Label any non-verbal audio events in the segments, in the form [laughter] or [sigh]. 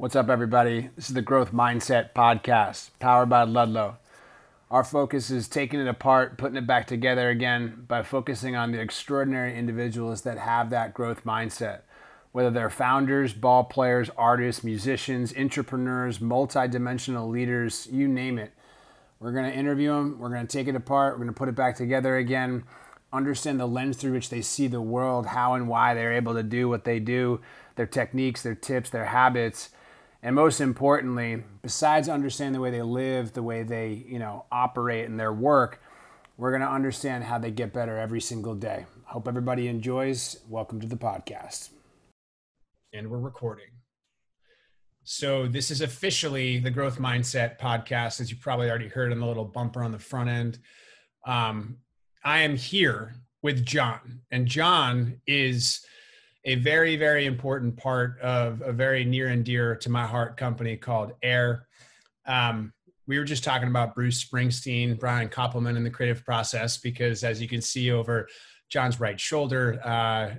What's up, everybody? This is the Growth Mindset Podcast, powered by Ludlow. Our focus is taking it apart, putting it back together again by focusing on the extraordinary individuals that have that growth mindset. Whether they're founders, ball players, artists, musicians, entrepreneurs, multidimensional leaders, you name it. We're going to interview them, we're going to take it apart, we're going to put it back together again, understand the lens through which they see the world, how and why they're able to do what they do, their techniques, their tips, their habits and most importantly, besides understanding the way they live, the way they, you know, operate in their work, we're going to understand how they get better every single day. Hope everybody enjoys. Welcome to the podcast. And we're recording. So, this is officially the Growth Mindset podcast, as you probably already heard in the little bumper on the front end. Um, I am here with John, and John is a very, very important part of a very near and dear to my heart company called Air. Um, we were just talking about Bruce Springsteen, Brian Koppelman, and the creative process because, as you can see over John's right shoulder, uh,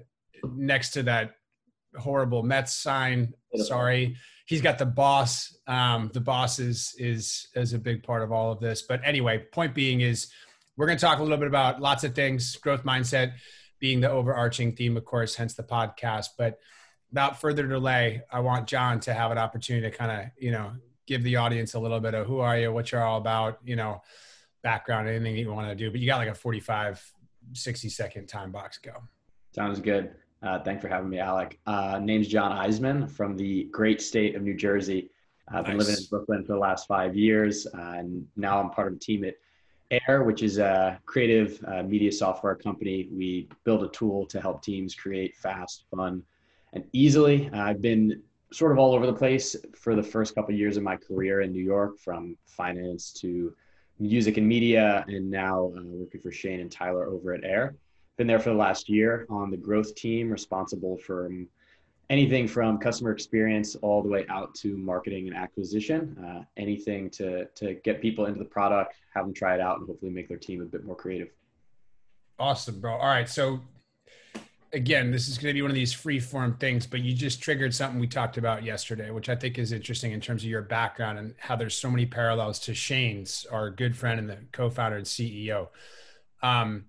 next to that horrible Mets sign, sorry, he's got the boss. Um, the boss is is is a big part of all of this. But anyway, point being is, we're going to talk a little bit about lots of things, growth mindset being the overarching theme, of course, hence the podcast. But without further delay, I want John to have an opportunity to kind of, you know, give the audience a little bit of who are you, what you're all about, you know, background, anything you want to do. But you got like a 45, 60 second time box go. Sounds good. Uh, thanks for having me, Alec. Uh, name's John Isemann from the great state of New Jersey. I've been living in Brooklyn for the last five years, uh, and now I'm part of a team at Air, which is a creative uh, media software company. We build a tool to help teams create fast, fun, and easily. Uh, I've been sort of all over the place for the first couple of years of my career in New York, from finance to music and media, and now uh, working for Shane and Tyler over at Air. Been there for the last year on the growth team, responsible for anything from customer experience all the way out to marketing and acquisition. Uh, anything to to get people into the product, have them try it out, and hopefully make their team a bit more creative. Awesome, bro. All right, so again, this is going to be one of these free form things, but you just triggered something we talked about yesterday, which I think is interesting in terms of your background and how there's so many parallels to Shane's, our good friend and the co-founder and CEO. Um,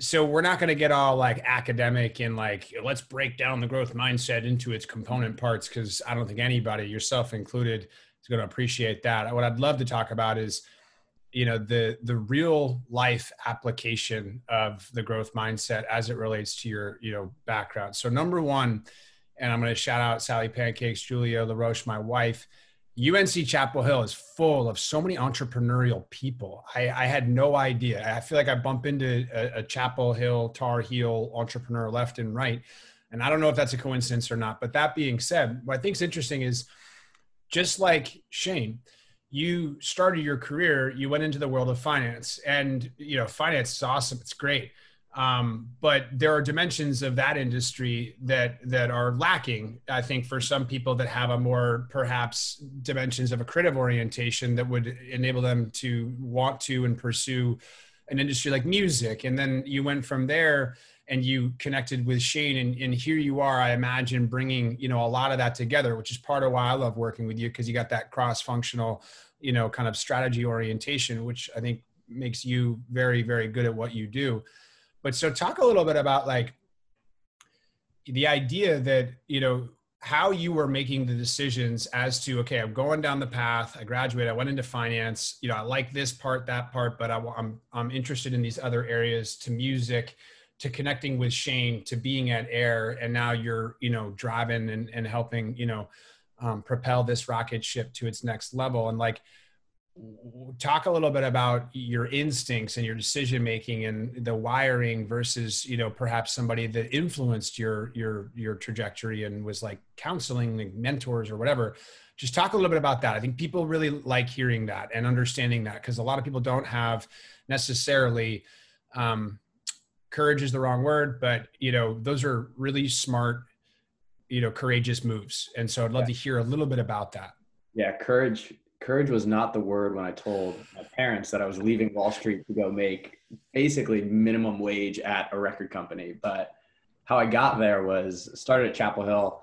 so we're not going to get all like academic and like let's break down the growth mindset into its component parts because i don't think anybody yourself included is going to appreciate that. What i'd love to talk about is you know the the real life application of the growth mindset as it relates to your you know background. So number one and i'm going to shout out sally pancakes julia laroche my wife UNC Chapel Hill is full of so many entrepreneurial people. I, I had no idea. I feel like I bump into a, a, Chapel Hill, Tar Heel entrepreneur left and right. And I don't know if that's a coincidence or not. But that being said, what I think is interesting is just like Shane, you started your career, you went into the world of finance. And, you know, finance is awesome. It's great. Um, but there are dimensions of that industry that that are lacking. I think for some people that have a more perhaps dimensions of a creative orientation that would enable them to want to and pursue an industry like music. And then you went from there and you connected with Shane, and, and here you are. I imagine bringing you know a lot of that together, which is part of why I love working with you because you got that cross functional, you know, kind of strategy orientation, which I think makes you very very good at what you do but so talk a little bit about like the idea that, you know, how you were making the decisions as to okay i'm going down the path i graduated i went into finance you know i like this part that part but I, am I'm, I'm interested in these other areas to music to connecting with shane to being at air and now you're you know driving and, and helping you know um, propel this rocket ship to its next level. And like talk a little bit about your instincts and your decision making and the wiring versus you know perhaps somebody that influenced your your your trajectory and was like counseling like mentors or whatever. Just talk a little bit about that. I think people really like hearing that and understanding that because a lot of people don't have necessarily um, courage is the wrong word but you know those are really smart you know courageous moves. And so i'd love yeah. to hear a little bit about that. Yeah courage courage was not the word when I told my parents that I was leaving Wall Street to go make basically minimum wage at a record company. But how I got there was started at Chapel Hill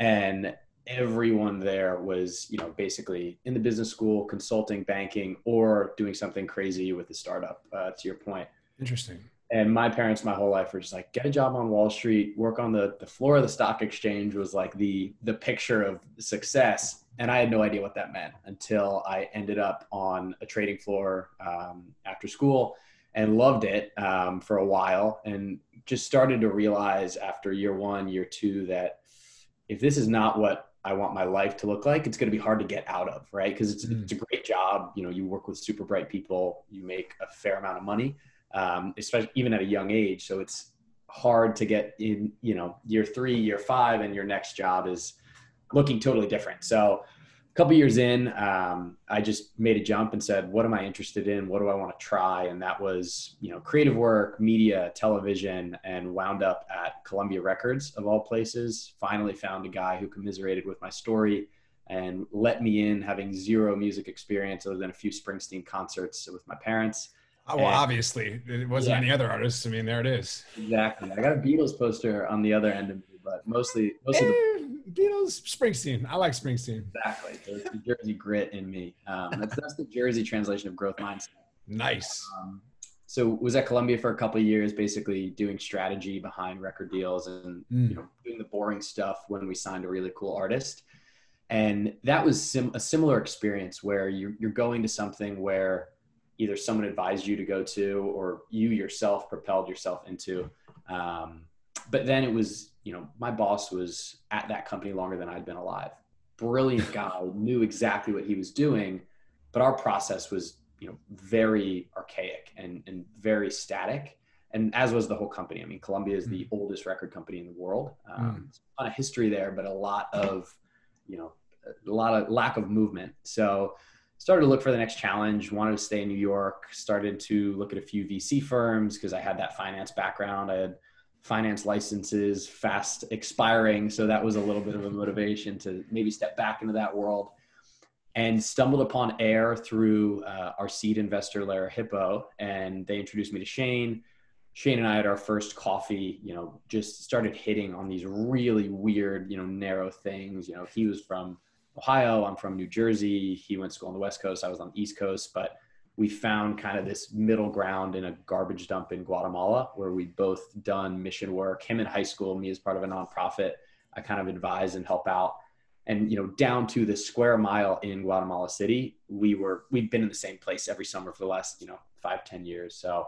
and everyone there was, you know, basically in the business school, consulting, banking, or doing something crazy with the startup. Uh, to your point. Interesting. And my parents, my whole life, were just like, get a job on Wall Street, work on the the floor of the stock exchange was like the the picture of success. And I had no idea what that meant until I ended up on a trading floor um, after school and loved it um, for a while and just started to realize after year one, year two that if this is not what I want my life to look like, it's going to be hard to get out of, right? Because it's, mm. it's a great job. You know, you work with super bright people, you make a fair amount of money, um, especially even at a young age. So it's hard to get in, you know, year three, year five, and your next job is looking totally different. So a couple years in, um, I just made a jump and said, "What am I interested in? What do I want to try?" And that was, you know, creative work, media, television, and wound up at Columbia Records of all places. Finally, found a guy who commiserated with my story and let me in, having zero music experience other than a few Springsteen concerts with my parents. Oh, well, and, obviously, it wasn't yeah. any other artists. I mean, there it is. Exactly. I got a Beatles poster on the other end of me, but mostly, mostly. the- Beatles, Springsteen. I like Springsteen. Exactly. There's the Jersey grit in me. Um, that's, that's the Jersey translation of growth mindset. Nice. Um, so was at Columbia for a couple of years, basically doing strategy behind record deals and mm. you know doing the boring stuff when we signed a really cool artist. And that was sim- a similar experience where you're, you're going to something where either someone advised you to go to or you yourself propelled yourself into. Um, but then it was you know, my boss was at that company longer than I'd been alive. Brilliant [laughs] guy, knew exactly what he was doing, but our process was, you know, very archaic and, and very static. And as was the whole company. I mean, Columbia is the mm. oldest record company in the world. Um, mm. A lot of history there, but a lot of, you know, a lot of lack of movement. So started to look for the next challenge, wanted to stay in New York, started to look at a few VC firms because I had that finance background. I had finance licenses fast expiring. So that was a little bit of a motivation to maybe step back into that world and stumbled upon air through uh, our seed investor Lerer Hippeau and they introduced me to Shane. Shane and I had our first coffee, you know, just started hitting on these really weird, you know, narrow things. You know, he was from Ohio, I'm from New Jersey. He went to school on the West Coast, I was on the East Coast, but we found kind of this middle ground in a garbage dump in Guatemala where we'd both done mission work. Him in high school, me as part of a nonprofit. I kind of advise and help out. And you know, down to the square mile in Guatemala City, we were we'd been in the same place every summer for the last you know five ten years. So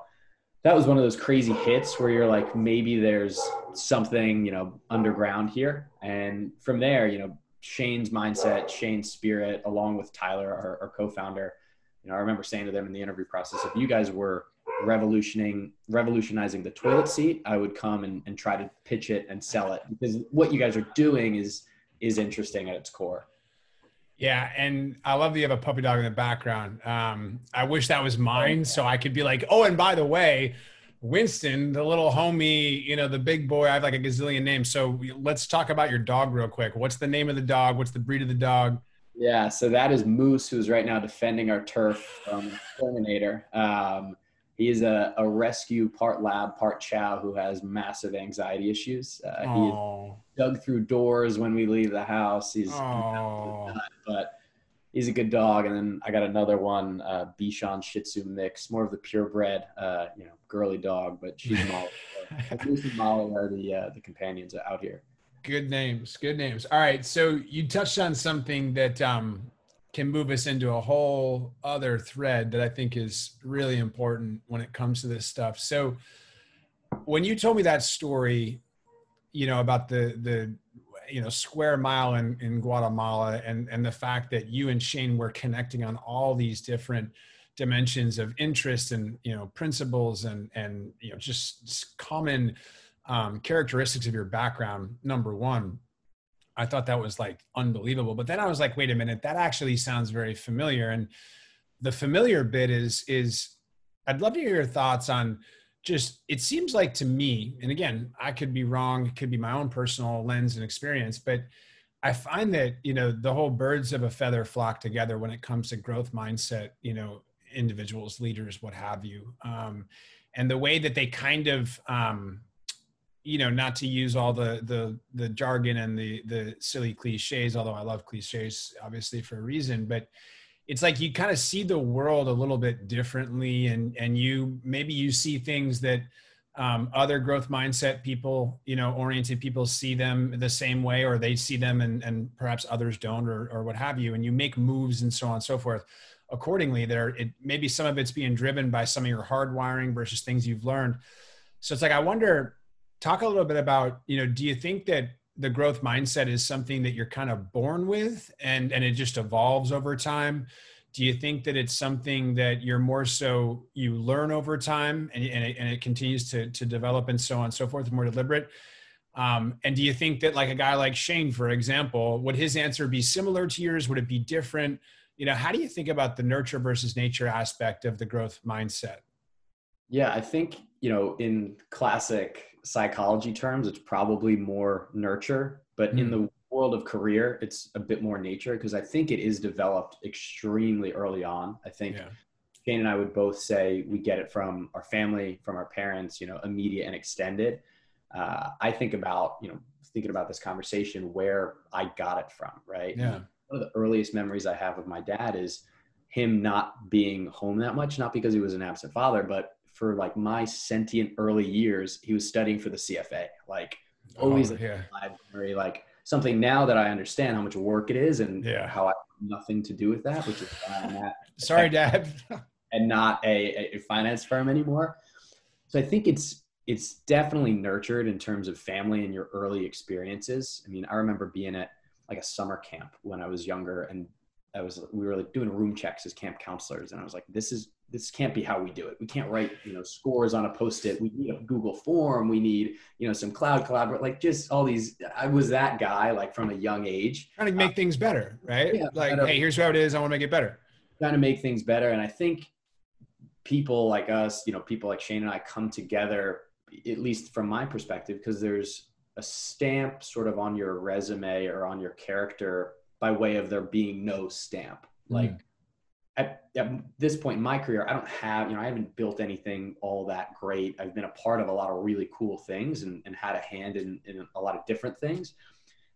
that was one of those crazy hits where you're like, maybe there's something you know underground here. And from there, you know, Shane's mindset, Shane's spirit, along with Tyler, our, our co-founder you know, I remember saying to them in the interview process, if you guys were revolutioning, revolutionizing the toilet seat, I would come and, and try to pitch it and sell it because what you guys are doing is is interesting at its core. Yeah, and I love that you have a puppy dog in the background. Um, I wish that was mine, so I could be like, oh, and by the way, Winston, the little homie, you know, the big boy. I have like a gazillion names. So let's talk about your dog real quick. What's the name of the dog? What's the breed of the dog? Yeah, so that is Moose, who's right now defending our turf from Terminator. Um, he is a, a rescue, part lab, part chow, who has massive anxiety issues. Uh, he dug through doors when we leave the house. He's but he's a good dog. And then I got another one, uh, Bichon Shih Tzu mix, more of the purebred, uh, you know, girly dog, but she's [laughs] Molly. Moose and Molly are the uh, the companions out here. Good names. Good names. All right. So you touched on something that um, can move us into a whole other thread that I think is really important when it comes to this stuff. So when you told me that story, you know, about the, the, you know, square mile in, in Guatemala and, and the fact that you and Shane were connecting on all these different dimensions of interest and, you know, principles and, and, you know, just common, um, characteristics of your background, number one, I thought that was like unbelievable. But then I was like, wait a minute, that actually sounds very familiar. And the familiar bit is is I'd love to hear your thoughts on just it seems like to me, and again, I could be wrong, it could be my own personal lens and experience, but I find that, you know, the whole birds of a feather flock together when it comes to growth mindset, you know, individuals, leaders, what have you. Um, and the way that they kind of um, you know, not to use all the the the jargon and the the silly cliches, although I love cliches obviously for a reason, but it's like you kind of see the world a little bit differently and and you maybe you see things that um, other growth mindset people you know oriented people see them the same way or they see them and, and perhaps others don't or, or what have you and you make moves and so on and so forth accordingly there it maybe some of it's being driven by some of your hardwiring versus things you've learned. So it's like i wonder talk a little bit about you know do you think that the growth mindset is something that you're kind of born with and and it just evolves over time? Do you think that it's something that you're more so you learn over time and, and, it, and it continues to, to develop and so on and so forth more deliberate? Um, and do you think that like a guy like shane for example would his answer be similar to yours? Would it be different? You know how do you think about the nurture versus nature aspect of the growth mindset? Yeah i think you know in classic psychology terms, it's probably more nurture. But mm. in hmm. the world of career, it's a bit more nature because I think it is developed extremely early on. I think yeah. Shane and I would both say we get it from our family, from our parents, you know, immediate and extended. Uh, I think about, you know, thinking about this conversation where I got it from, right? Yeah. One of the earliest memories I have of my dad is him not being home that much, not because he was an absent father, but for like my sentient early years, he was studying for the CFA. Like always oh, yeah. library, like something now that I understand how much work it is and yeah. how I have nothing to do with that, which is at [laughs] sorry, Dad. and not a, a finance firm anymore. So I think it's it's definitely nurtured in terms of family and your early experiences. I mean, I remember being at like a summer camp when I was younger and I was we were like doing room checks as camp counselors and I was like, this is this can't be how we do it. We can't write, you know, scores on a post-it. We need a Google form. We need, you know, some cloud collaborate, like just all these. I was that guy, like from a young age, trying to make uh, things better, right? Yeah, like, hey, here's how it is. I want to make it better. Trying to make things better, and I think people like us, you know, people like Shane and I come together, at least from my perspective, because there's a stamp sort of on your resume or on your character by way of there being no stamp, like. Mm at, at, this point in my career, I don't have, you know, I haven't built anything all that great. I've been a part of a lot of really cool things and, and had a hand in, in a lot of different things.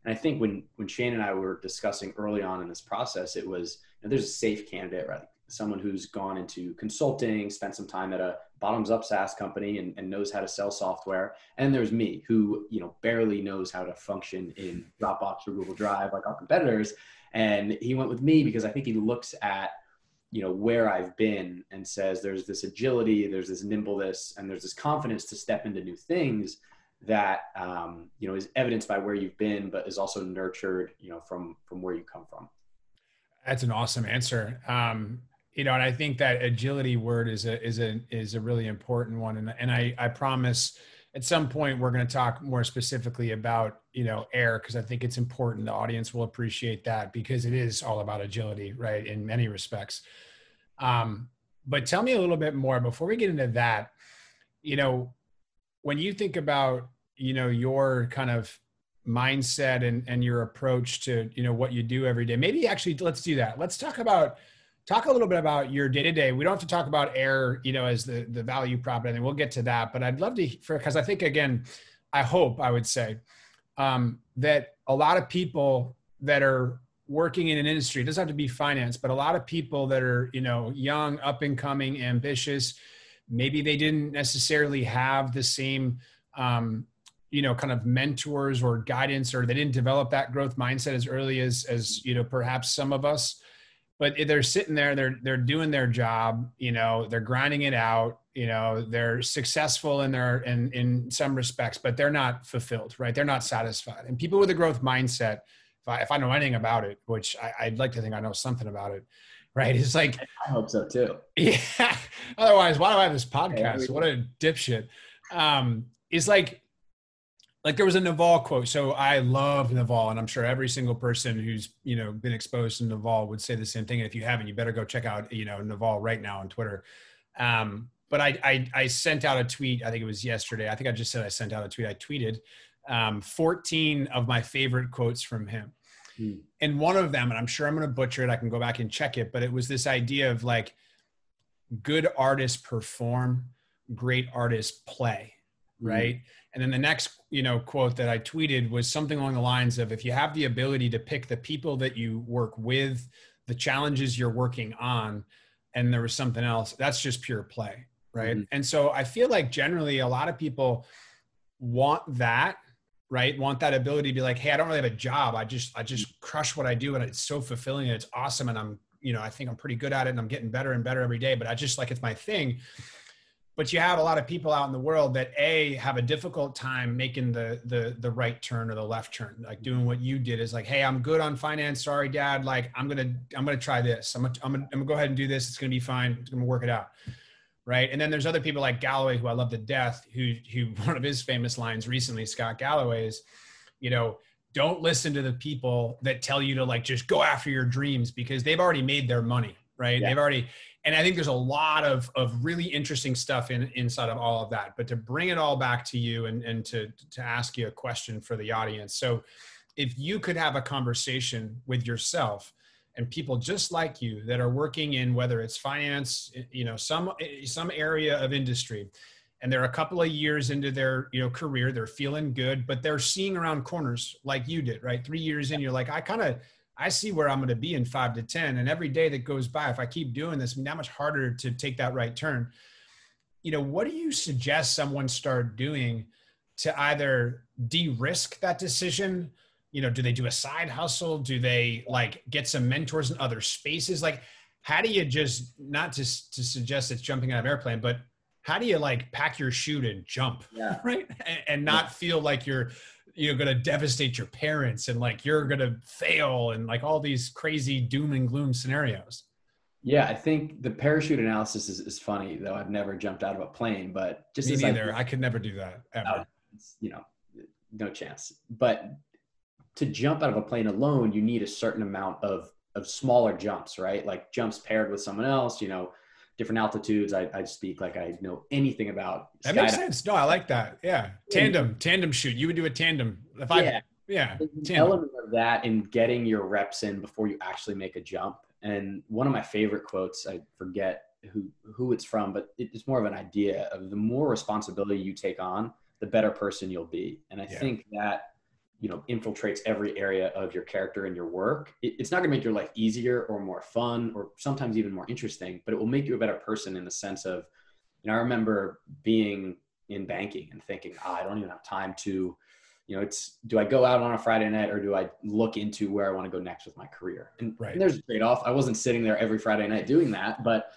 And I think when, when Shane and I were discussing early on in this process, it was, you know, there's a safe candidate, right? Someone who's gone into consulting, spent some time at a bottoms up SaaS company and, and knows how to sell software. And there's me who, you know, barely knows how to function in Dropbox or Google Drive like our competitors. And he went with me because I think he looks at you know where I've been and says there's this agility, there's this nimbleness, and there's this confidence to step into new things that um, you know is evidenced by where you've been, but is also nurtured you know from from where you come from. That's an awesome answer. Um, you know, and I think that agility word is a is a is a really important one, and and I I promise at some point we're going to talk more specifically about you know air because i think it's important. The audience will appreciate that because it is all about agility right in many respects. Um, but tell me a little bit more before we get into that you know when you think about you know your kind of mindset and and your approach to you know what you do every day maybe actually let's do that. Let's talk about talk a little bit about your day to day. We don't have to talk about air, you know, as the the value prop, and then we'll get to that. But I'd love to, for because I think again, I hope I would say um, that a lot of people that are working in an industry it doesn't have to be finance, but a lot of people that are you know young, up and coming, ambitious, maybe they didn't necessarily have the same. Um, you know kind of mentors or guidance or they didn't develop that growth mindset as early as as you know perhaps some of us but they're sitting there they're they're doing their job you know they're grinding it out you know they're successful in their in in some respects but they're not fulfilled right? They're not satisfied. And people with a growth mindset if i if i know anything about it which I, i'd like to think i know something about it right? It's like i hope so too. [laughs] Yeah. Otherwise why do i have this podcast? what a dipshit. Um is like like there was a Naval quote. So I love Naval, and I'm sure every single person who's you know been exposed to Naval would say the same thing. And if you haven't, you better go check out you know Naval right now on Twitter. Um, but I, I, I sent out a tweet. I think it was yesterday. I think I just said I sent out a tweet. I tweeted um, 14 of my favorite quotes from him. Hmm. And one of them, and I'm sure I'm going to butcher it. I can go back and check it, but it was this idea of like good artists perform, great artists play right? Mm-hmm. and then the next you know quote that i tweeted was something along the lines of if you have the ability to pick the people that you work with the challenges you're working on and there was something else that's just pure play right? Mm-hmm. and so i feel like generally a lot of people want that right? Want that ability to be like hey i don't really have a job. I just i just crush what i do and it's so fulfilling and it's awesome and i'm you know i think i'm pretty good at it and i'm getting better and better every day but i just like it's my thing but you have a lot of people out in the world that a have a difficult time making the the the right turn or the left turn. Like doing what you did is like hey i'm good on finance. Sorry dad. Like i'm gonna i'm gonna try this. I'm gonna i'm gonna, I'm gonna go ahead and do this. It's gonna be fine. It's gonna work it out. Right? And then there's other people like galloway who i love to death who who [laughs] one of his famous lines recently scott galloway is you know don't listen to the people that tell you to like just go after your dreams because they've already made their money right yeah. they've already and I think there's a lot of of really interesting stuff in inside of all of that. But to bring it all back to you and and to to ask you a question for the audience. So, if you could have a conversation with yourself and people just like you that are working in whether it's finance, eh, you know, some eh, some area of industry, and they're a couple of years into their you know career, they're feeling good, but they're seeing around corners like you did, right? Three years in, you're like, I kind of I see where I'm going to be in five to 10. And every day that goes by, if I keep doing this, I mean, that much harder to take that right turn. You know, what do you suggest someone start doing to either de risk that decision? You know, do they do a side hustle? Do they like get some mentors in other spaces? Like, how do you just not to, to suggest it's jumping out of airplane, but how do you like pack your chute and jump? Yeah. [laughs] Right. And, and not yeah. feel like you're you're going to devastate your parents and like you're going to fail and like all these crazy doom and gloom scenarios. Yeah, I think the parachute analysis is, is funny though. I've never jumped out of a plane, but just me neither. I, I could never do that ever. You know, no chance. But to jump out of a plane alone, you need a certain amount of of smaller jumps, right? Like jumps paired with someone else. You know, different altitudes. I, I speak like I know anything about. That makes sense. No, I like that. Yeah, tandem, tandem shoot. You would do a tandem. If I, yeah, yeah, element of that in getting your reps in before you actually make a jump. And one of my favorite quotes, I forget who who it's from, but it's more of an idea of the more responsibility you take on, the better person you'll be. And I yeah. think that you know infiltrates every area of your character and your work it, it's not going to make your life easier or more fun or sometimes even more interesting but it will make you a better person in the sense of you know i remember being in banking and thinking oh, i don't even have time to you know it's do i go out on a friday night or do i look into where i want to go next with my career? And, right. and there's a trade-off. I wasn't sitting there every friday night doing that but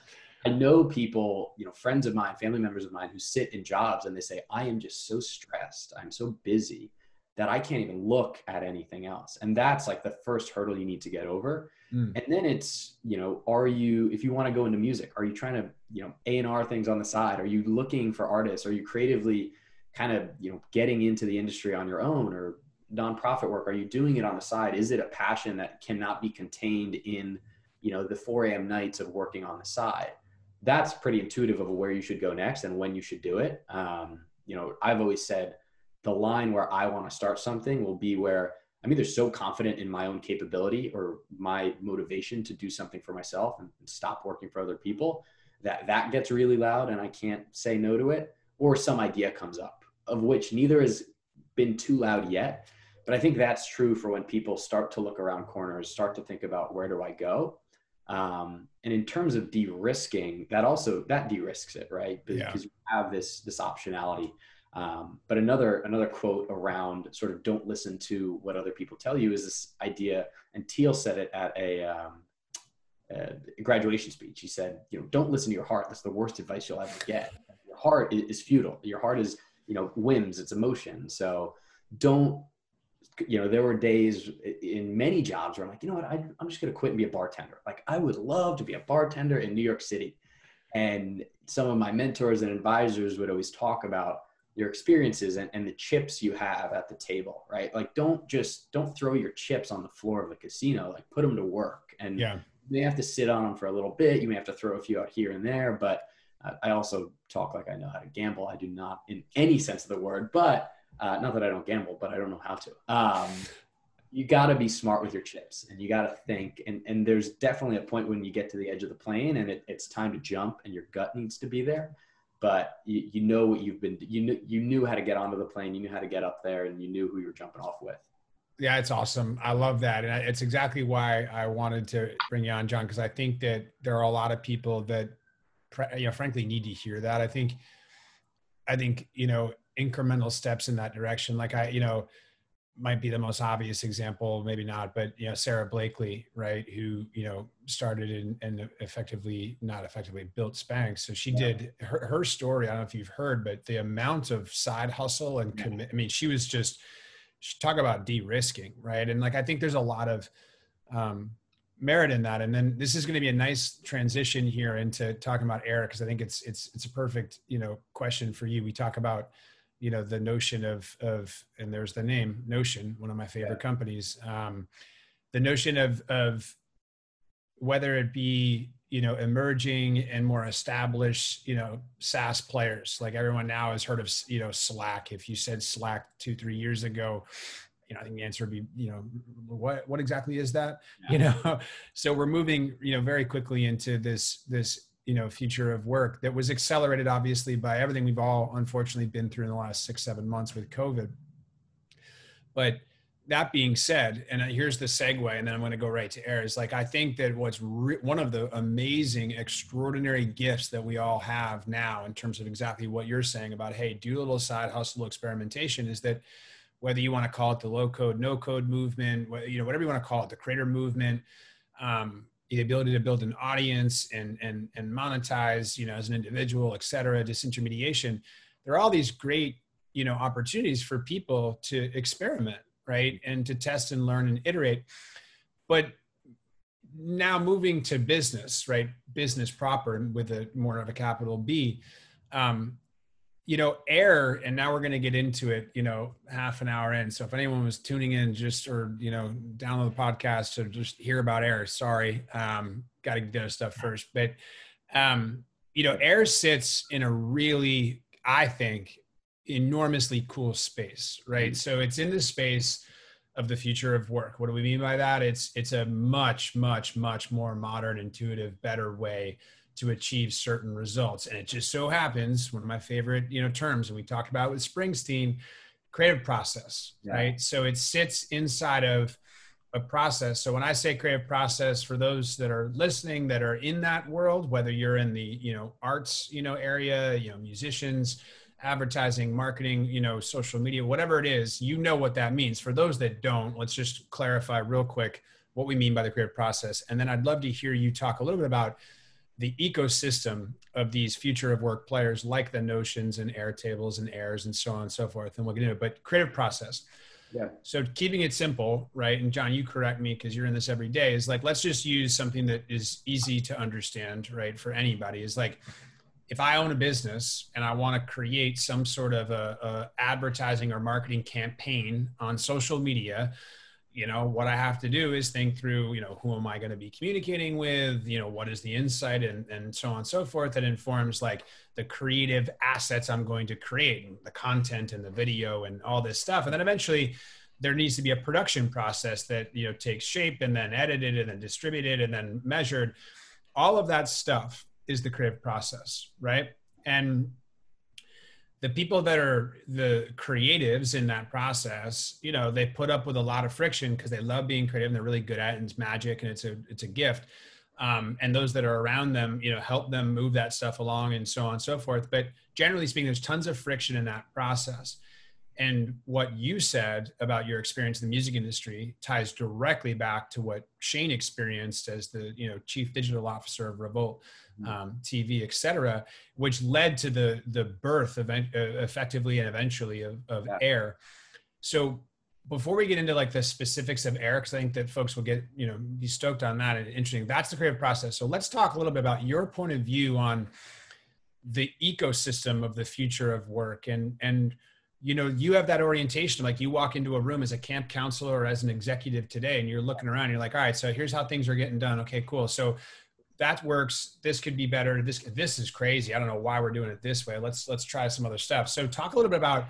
i know people you know friends of mine family members of mine who sit in jobs and they say i am just so stressed. I'm so busy that I can't even look at anything else. And that's like the first hurdle you need to get over. Mm. And then it's, you know, are you, if you want to go into music, are you trying to, you know, A&R things on the side? Are you looking for artists? Are you creatively kind of, you know, getting into the industry on your own or nonprofit work? Are you doing it on the side? Is it a passion that cannot be contained in, you know, the 4 a.m. nights of working on the side? That's pretty intuitive of where you should go next and when you should do it. Um, you know, I've always said, the line where I want to start something will be where I'm either so confident in my own capability or my motivation to do something for myself and stop working for other people that that gets really loud and I can't say no to it, or some idea comes up of which neither has been too loud yet. But I think that's true for when people start to look around corners, start to think about where do I go. Um, and in terms of de-risking, that also that de-risks it, right? Because yeah. you have this this optionality. Um, but another another quote around sort of don't listen to what other people tell you is this idea, and Thiel said it at a, um, a graduation speech. He said, you know, don't listen to your heart. That's the worst advice you'll ever get. Your heart is, is futile. Your heart is you know whims. It's emotion. So don't you know there were days in many jobs where i'm like you know what I, i'm just going to quit and be a bartender like i would love to be a bartender in new york city and some of my mentors and advisors would always talk about your experiences and, and the chips you have at the table, right? Like don't just don't throw your chips on the floor of the casino. Like put them to work. And yeah. you may have to sit on them for a little bit. You may have to throw a few out here and there. But I also talk like I know how to gamble. I do not in any sense of the word, but uh, not that I don't gamble, but I don't know how to. Um, you got to be smart with your chips and you got to think. And, and there's definitely a point when you get to the edge of the plane and it, it's time to jump and your gut needs to be there but you, you know what you've been you knew you knew how to get onto the plane, you knew how to get up there, and you knew who you were jumping off with. Yeah, it's awesome. I love that, and it's exactly why I wanted to bring you on, John, because I think that there are a lot of people that, you know, frankly, need to hear that. I think, I think you know, incremental steps in that direction. Like I, you know, might be the most obvious example, maybe not, but you know, Sara Blakely, right, who you know started and, and effectively, not effectively, built Spanx. So she yeah. did her, her story. I don't know if you've heard, but the amount of side hustle and. I mean, she was just she talk about de-risking, right? And like I think there's a lot of um, merit in that. And then this is going to be a nice transition here into talking about Eric because I think it's it's it's a perfect you know question for you. We talk about you know the notion of of and there's the name notion one of my favorite yeah. companies um, the notion of of whether it be you know emerging and more established you know saas players like everyone now has heard of you know slack if you said slack two three years ago you know i think the answer would be you know what what exactly is that yeah. you [laughs] know so we're moving you know very quickly into this this you know future of work that was accelerated obviously by everything we've all unfortunately been through in the last six seven months with covid. But that being said and here's the segue and then i'm going to go right to air is like i think that what's re- one of the amazing extraordinary gifts that we all have now in terms of exactly what you're saying about hey do a little side hustle experimentation is that whether you want to call it the low code no code movement you know whatever you want to call it the creator movement um, the ability to build an audience and and and monetize you know as an individual et cetera disintermediation there are all these great you know opportunities for people to experiment right? And to test and learn and iterate. But now moving to business right? Business proper with a more of a capital b um, you know, air, and now we're going to get into it, you know, half an hour in. So if anyone was tuning in just or, you know, download the podcast to just hear about air, sorry, um, got to get their stuff first. But, um, you know, air sits in a really, I think, enormously cool space, right? Mm-hmm. So it's in the space of the future of work. What do we mean by that? It's it's a much, much, much more modern, intuitive, better way to achieve certain results. And it just so happens, one of my favorite, you know, terms, and we talked about it with Springsteen, creative process, yeah. right? So it sits inside of a process. So when I say creative process, for those that are listening that are in that world, whether you're in the, you know, arts, you know, area, you know, musicians, advertising, marketing, you know, social media, whatever it is, you know what that means. For those that don't, let's just clarify real quick what we mean by the creative process. And then I'd love to hear you talk a little bit about the ecosystem of these future of work players like the notions and airtables and airs and so on and so forth and we'll get into it but creative process. Yeah. So keeping it simple right and john you correct me because you're in this every day is like let's just use something that is easy to understand right for anybody. Is like if i own a business and i want to create some sort of a, a advertising or marketing campaign on social media you know what i have to do is think through you know who am i going to be communicating with? You know what is the insight and, and so on and so forth that informs like the creative assets i'm going to create the content and the video and all this stuff. And then eventually there needs to be a production process that you know takes shape and then edited and then distributed and then measured. All of that stuff is the creative process right? And the people that are the creatives in that process, you know, they put up with a lot of friction because they love being creative and they're really good at it and it's magic and it's a it's a gift. Um, and those that are around them, you know, help them move that stuff along and so on and so forth. But generally speaking, there's tons of friction in that process. And what you said about your experience in the music industry ties directly back to what Shane experienced as the you know chief digital officer of Revolt. Um, TV, et cetera, which led to the the birth of uh, effectively and eventually of, of yeah. air. So before we get into like the specifics of air, because I think that folks will get you know be stoked on that and interesting. That's the creative process. So let's talk a little bit about your point of view on the ecosystem of the future of work and and you know you have that orientation like you walk into a room as a camp counselor or as an executive today and you're looking around you're like all right so here's how things are getting done okay cool so that works this could be better this this is crazy i don't know why we're doing it this way let's let's try some other stuff so talk a little bit about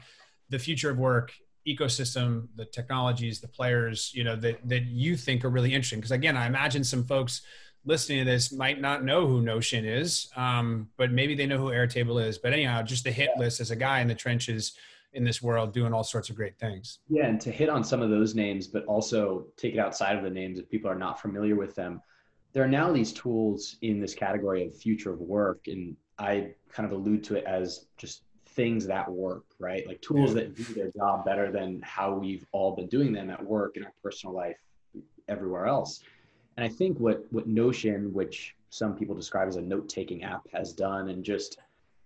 the future of work ecosystem the technologies the players you know that that you think are really interesting because again i imagine some folks listening to this might not know who Notion is, um, but maybe they know who Airtable is. But anyhow, just the hit list as a guy in the trenches in this world doing all sorts of great things. Yeah, and to hit on some of those names, but also take it outside of the names if people are not familiar with them. There are now these tools in this category of future of work, and I kind of allude to it as just things that work, right? Like tools that do their job better than how we've all been doing them at work in our personal life, everywhere else. And I think what what Notion, which some people describe as a note-taking app, has done, and just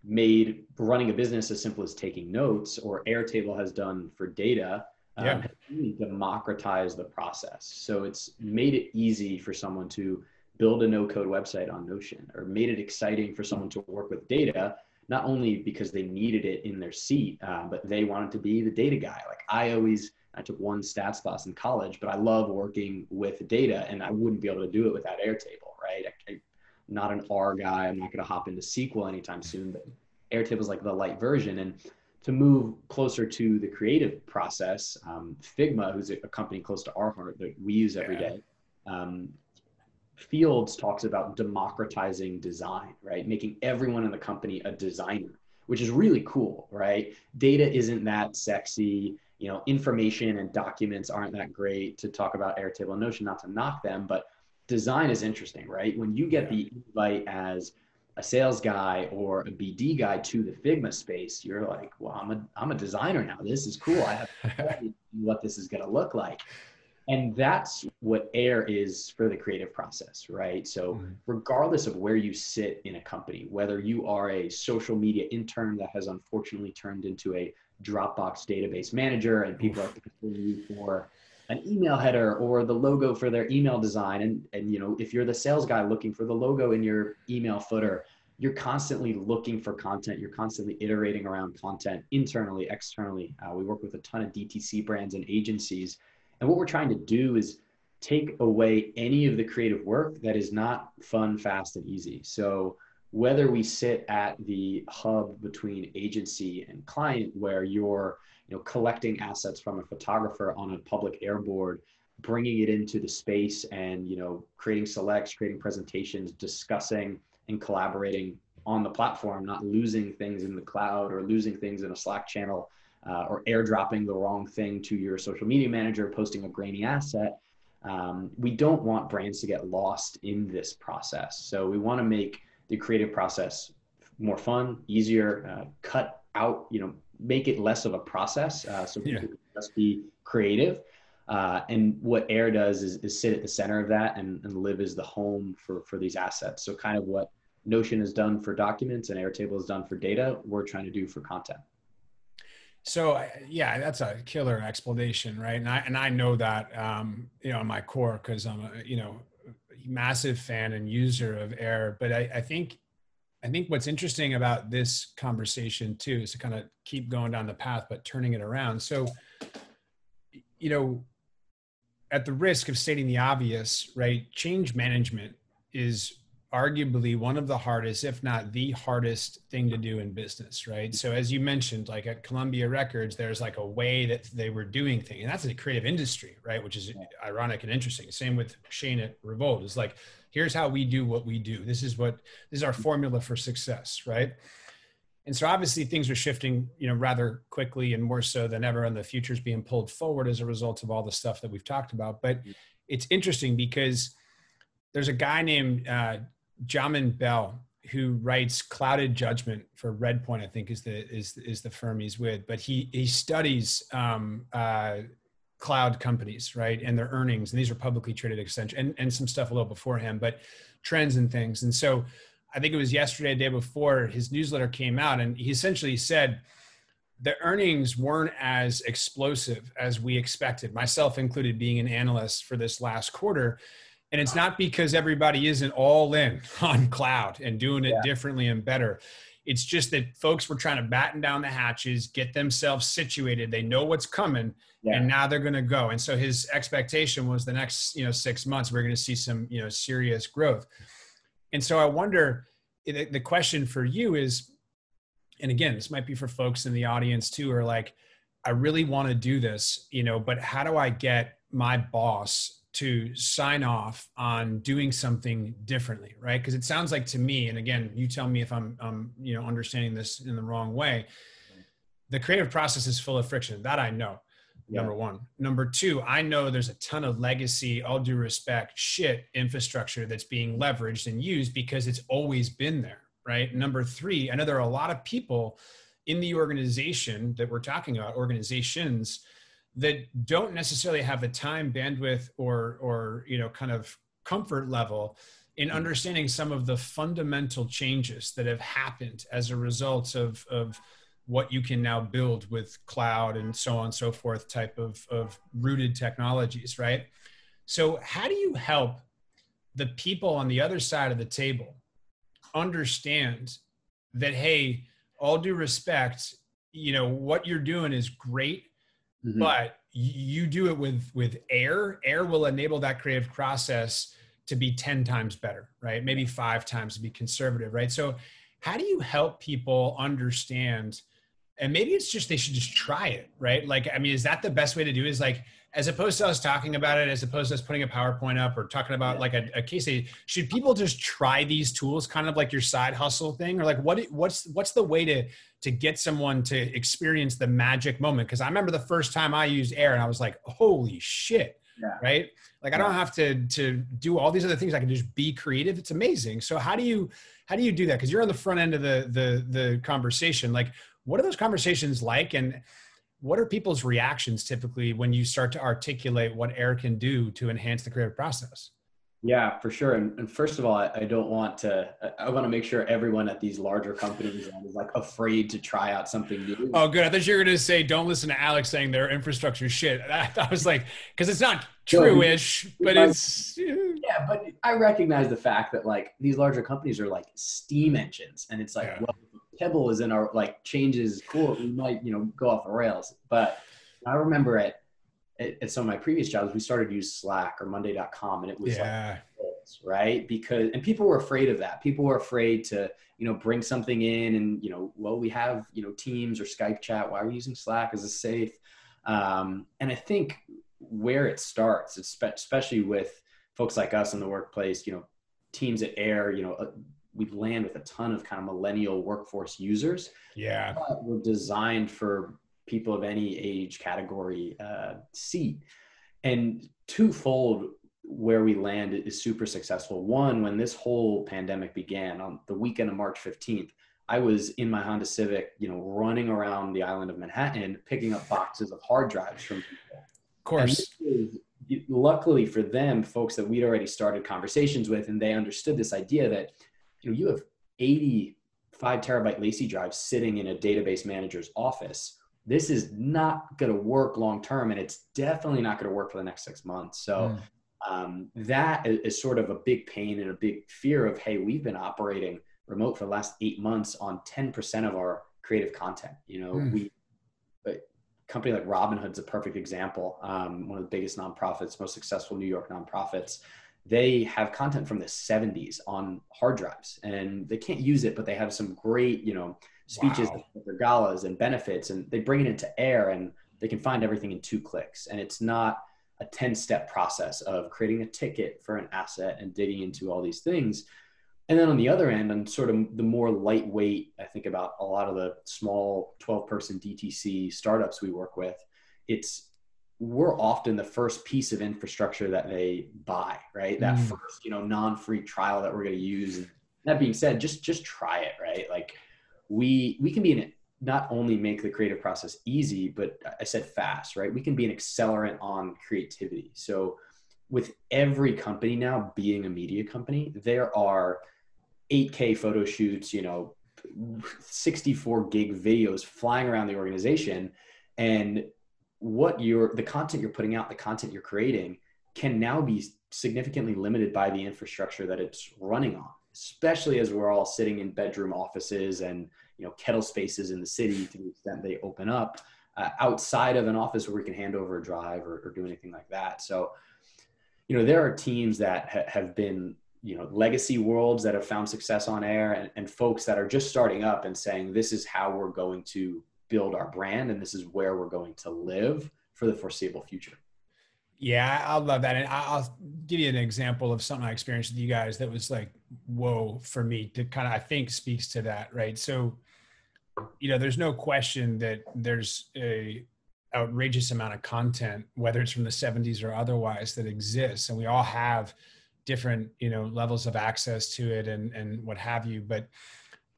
made running a business as simple as taking notes, or Airtable has done for data, um, yeah. really democratized the process. So it's made it easy for someone to build a no-code website on Notion, or made it exciting for someone to work with data not only because they needed it in their seat, uh, but they wanted to be the data guy. Like I always, I took one stats class in college, but I love working with data, and I wouldn't be able to do it without Airtable, right? I, am not an R guy. I'm not going to hop into SQL anytime soon, but Airtable is like the light version. And to move closer to the creative process, um, Figma, who's a company close to our heart that we use every yeah. day, um, Fields talks about democratizing design, right? Making everyone in the company a designer, which is really cool, right? Data isn't that sexy. You know, information and documents aren't that great to talk about Airtable and Notion, not to knock them, but design is interesting, right? When you get the invite as a sales guy or a BD guy to the Figma space, you're like, well, I'm a, I'm a designer now. This is cool. I have [laughs] what this is going to look like and that's what air is for the creative process right? So mm-hmm. regardless of where you sit in a company whether you are a social media intern that has unfortunately turned into a dropbox database manager and people are paying you for an email header or the logo for their email design. And and you know if you're the sales guy looking for the logo in your email footer you're constantly looking for content. You're constantly iterating around content internally externally. Uh, we work with a ton of dtc brands and agencies and what we're trying to do is take away any of the creative work that is not fun, fast, and easy. So whether we sit at the hub between agency and client where you're you know collecting assets from a photographer on a public airboard bringing it into the space and you know creating selects creating presentations discussing and collaborating on the platform not losing things in the cloud or losing things in a slack channel uh, or airdropping the wrong thing to your social media manager, posting a grainy asset. Um, we don't want brands to get lost in this process. So we want to make the creative process more fun, easier, uh, cut out, you know, make it less of a process uh, so people yeah. can just be creative. Uh, and what Air does is, is, sit at the center of that and, and live as the home for, for these assets. So kind of what Notion has done for documents and Airtable has done for data, we're trying to do for content. So yeah, that's a killer explanation, right? And I and I know that um, you know in my core because I'm a you know massive fan and user of Air. But I, I think I think what's interesting about this conversation too is to kind of keep going down the path, but turning it around. So you know, at the risk of stating the obvious, right? Change management is arguably one of the hardest, if not the hardest thing to do in business, right? So as you mentioned, like at Columbia Records, there's like a way that they were doing things, and that's a creative industry, right? Which is ironic and interesting. Same with Shane at Revolt. Is like, here's how we do what we do. This is what this is our formula for success, right? And so obviously things are shifting, you know, rather quickly and more so than ever, and the future's being pulled forward as a result of all the stuff that we've talked about. But it's interesting because there's a guy named uh, Jamin Ball, who writes Clouded Judgment for Redpoint, I think is the is is the firm he's with. But he he studies um, uh, cloud companies, right, and their earnings, and these are publicly traded extension, and and some stuff a little beforehand, but trends and things. And so, I think it was yesterday, the day before, his newsletter came out, and he essentially said the earnings weren't as explosive as we expected, myself included, being an analyst for this last quarter and it's not because everybody isn't all in [laughs] on cloud and doing it yeah. differently and better. It's just that folks were trying to batten down the hatches, get themselves situated. They know what's coming, yeah. and now they're going to go. And so his expectation was the next, you know, six months we're going to see some, you know, serious growth. And so I wonder, eh, the, the question for you is, and again, this might be for folks in the audience too, are like, I really want to do this, you know, but how do I get my boss to sign off on doing something differently right? Because it sounds like to me and again you tell me if i'm i'm you know understanding this in the wrong way the creative process is full of friction that i know yeah. number one. Number two i know there's a ton of legacy all due respect shit infrastructure that's being leveraged and used because it's always been there right? Number three i know there are a lot of people in the organization that we're talking about organizations that don't necessarily have the time bandwidth or or you know kind of comfort level in mm-hmm. understanding some of the fundamental changes that have happened as a result of of what you can now build with cloud and so on and so forth type of of rooted technologies right so how do you help the people on the other side of the table understand that hey all due respect you know what you're doing is great mm-hmm. but you do it with with air. Air will enable that creative process to be 10 times better right? Maybe five times to be conservative right? So how do you help people understand and maybe it's just they should just try it right? Like i mean is that the best way to do it? is like as opposed to us talking about it as opposed to us putting a powerpoint up or talking about like a, a case study should people just try these tools kind of like your side hustle thing? Or like what what's what's the way to to get someone to experience the magic moment? Because i remember the first time i used air and i was like holy shit. Yeah. right? Like i don't have to to do all these other things. I can just be creative. It's amazing. So how do you how do you do that? Because you're on the front end of the the the conversation. Like what are those conversations like? And what are people's reactions typically when you start to articulate what air can do to enhance the creative process? Yeah for sure. And, and first of all I, I, don't want to i want to make sure everyone at these larger companies is like afraid to try out something new. Oh good. I thought you were going to say don't listen to alex saying their infrastructure shit. [laughs] I, I was like because it's not true-ish but it's yeah but i recognize the fact that like these larger companies are like steam engines. And it's like yeah. well Pebble is in our like changes cool, we might you know go off the rails. But I remember at, at, at some of my previous jobs, we started to use Slack or Monday.com, and it was yeah. like right because and people were afraid of that. People were afraid to you know bring something in and you know well we have you know Teams or Skype chat. Why are we using Slack? Is this safe? Um, and I think where it starts, especially with folks like us in the workplace, you know, teams at Air, you know, uh, we land with a ton of kind of millennial workforce users. Yeah, but we're designed for people of any age category uh, seat, and twofold where we land is super successful. One, when this whole pandemic began on the weekend of March 15th, I was in my Honda Civic, you know, running around the island of Manhattan, picking up boxes of hard drives from people. Of course. luckily for them, folks that we'd already started conversations with, and they understood this idea that you know, you have 85 terabyte LaCie drives sitting in a database manager's office. This is not going to work long term, and it's definitely not going to work for the next six months. So, mm. um, that is sort of a big pain and a big fear of hey, we've been operating remote for the last eight months on 10% of our creative content. You know, mm. we a company like Robinhood's a perfect example. Um, one of the biggest nonprofits, most successful New York nonprofits they have content from the 70s on hard drives and they can't use it but they have some great you know speeches wow. their galas and benefits and they bring it into air and they can find everything in two clicks and it's not a 10 step process of creating a ticket for an asset and digging into all these things and then on the other end on sort of the more lightweight i think about a lot of the small 12 person dtc startups we work with it's we're often the first piece of infrastructure that they buy, right? That mm. first, you know, non-free trial that we're going to use. And that being said, just just try it, right? Like we we can be not only make the creative process easy, but I said fast, right? We can be an accelerant on creativity. So with every company now being a media company, there are 8K photo shoots, you know, 64 gig videos flying around the organization and what you're the content you're putting out the content you're creating can now be significantly limited by the infrastructure that it's running on especially as we're all sitting in bedroom offices and you know kettle spaces in the city to the extent they open up uh, outside of an office where we can hand over a drive or, or do anything like that. So you know there are teams that ha- have been you know legacy worlds that have found success on air and, and folks that are just starting up and saying this is how we're going to build our brand and this is where we're going to live for the foreseeable future Yeah, I love that. And I'll give you an example of something I experienced with you guys that was like, whoa, for me to kind of, I think speaks to that, right? So, you know, there's no question that there's a outrageous amount of content, whether it's from the 70s or otherwise, that exists. And we all have different, you know, levels of access to it and, and what have you. But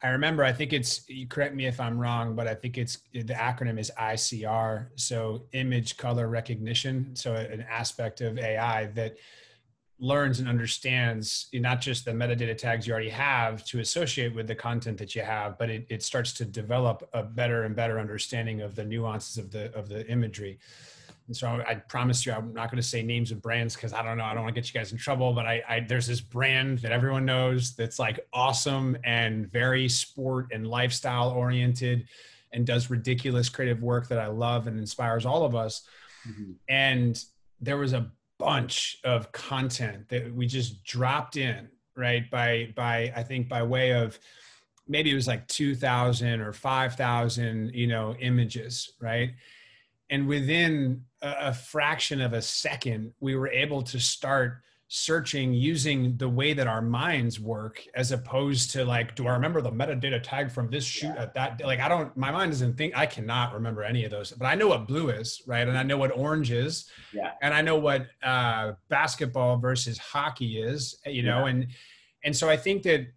I remember, I think it's, you correct me if I'm wrong, but I think it's, the acronym is ICR. So image color recognition. So an aspect of AI that learns and understands not just the metadata tags you already have to associate with the content that you have, but it, it starts to develop a better and better understanding of the nuances of the, of the imagery. And so I promise you, I'm not going to say names of brands because I don't know. I don't want to get you guys in trouble. But I, I, there's this brand that everyone knows that's like awesome and very sport and lifestyle oriented, and does ridiculous creative work that I love and inspires all of us. Mm-hmm. And there was a bunch of content that we just dropped in right by by I think by way of maybe it was like 2000 or 5000 you know images right and within a, fraction of a second we were able to start searching using the way that our minds work as opposed to like do i remember the metadata tag from this shoot yeah. at that like i don't my mind doesn't think i cannot remember any of those but i know what blue is right and i know what orange is yeah and i know what uh basketball versus hockey is you know yeah. and and so i think that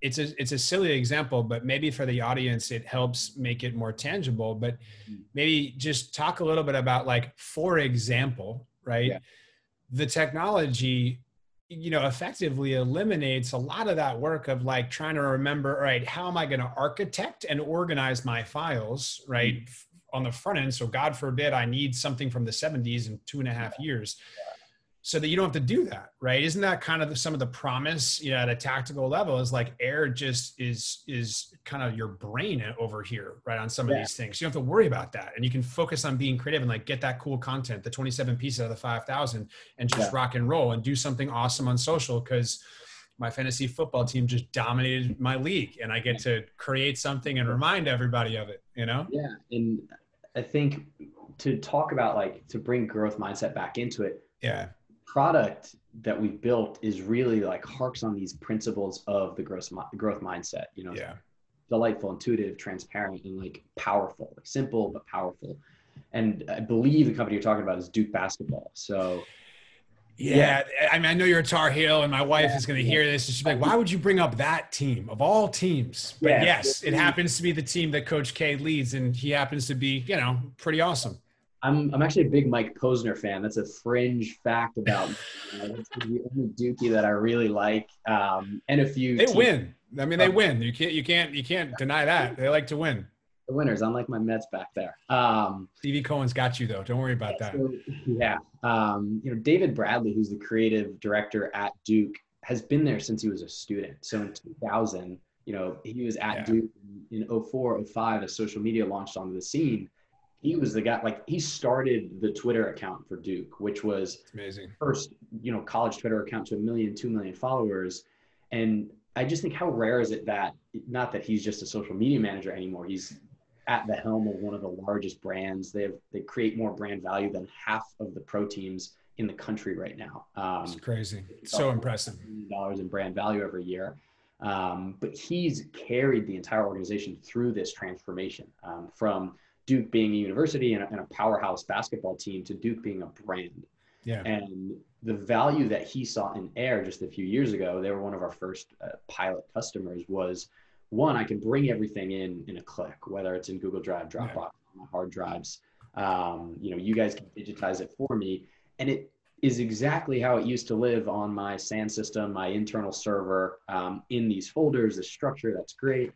it's a it's a silly example, but maybe for the audience it helps make it more tangible. But mm. maybe just talk a little bit about like, for example, right? Yeah. The technology, you know, effectively eliminates a lot of that work of like trying to remember, right, how am I going to architect and organize my files, right? Mm. On the front end. So God forbid I need something from the 70s in two and a half years so that you don't have to do that right? Isn't that kind of the, some of the promise you know at a tactical level is like air just is is kind of your brain over here right on some yeah. of these things. You don't have to worry about that. And you can focus on being creative and like get that cool content the 27 pieces out of the 5000 and just yeah. rock and roll and do something awesome on social because my fantasy football team just dominated my league and i get to create something and remind everybody of it you know? Yeah and i think to talk about like to bring growth mindset back into it yeah product that we've built is really like harks on these principles of the growth growth mindset. You know, yeah. delightful, intuitive, transparent, and like powerful, like simple but powerful. And I believe the company you're talking about is Duke Basketball. So. Yeah, yeah. I mean, I know you're a Tar Heel, and my wife yeah, is going to hear this. She's like, "Why would you bring up that team of all teams?" But yeah, yes, it happens to be the team that Coach K leads, and he happens to be, you know, pretty awesome. I'm I'm actually a big Mike Posner fan. That's a fringe fact about me. that's the only Dookie that I really like. Um, and a few. They teams. win. I mean, they win. You can't you can't you can't deny that. They like to win. The winners, unlike my Mets back there. Um, Stevie Cohen's got you though. Don't worry about that. So, yeah. Um, you know, David Bradley, who's the creative director at Duke, has been there since he was a student. So in 2000, you know, he was at yeah. Duke in 04, 05 as social media launched onto the scene he was the guy like he started the twitter account for duke which was amazing. first you know college twitter account to a million two million followers. And i just think how rare is it that not that he's just a social media manager anymore he's at the helm of one of the largest brands. They have they create more brand value than half of the pro teams in the country right now. Um, it's crazy. so impressive. dollars in brand value every year. Um, but he's carried the entire organization through this transformation um, from Duke being a university and a, and a, powerhouse basketball team to Duke being a brand. Yeah. And the value that he saw in Air just a few years ago, they were one of our first uh, pilot customers. Was one, I can bring everything in in a click, whether it's in Google Drive, Dropbox, yeah. hard drives. Um, you know, you guys can digitize it for me, and it is exactly how it used to live on my SAN system, my internal server, um, in these folders. The structure that's great,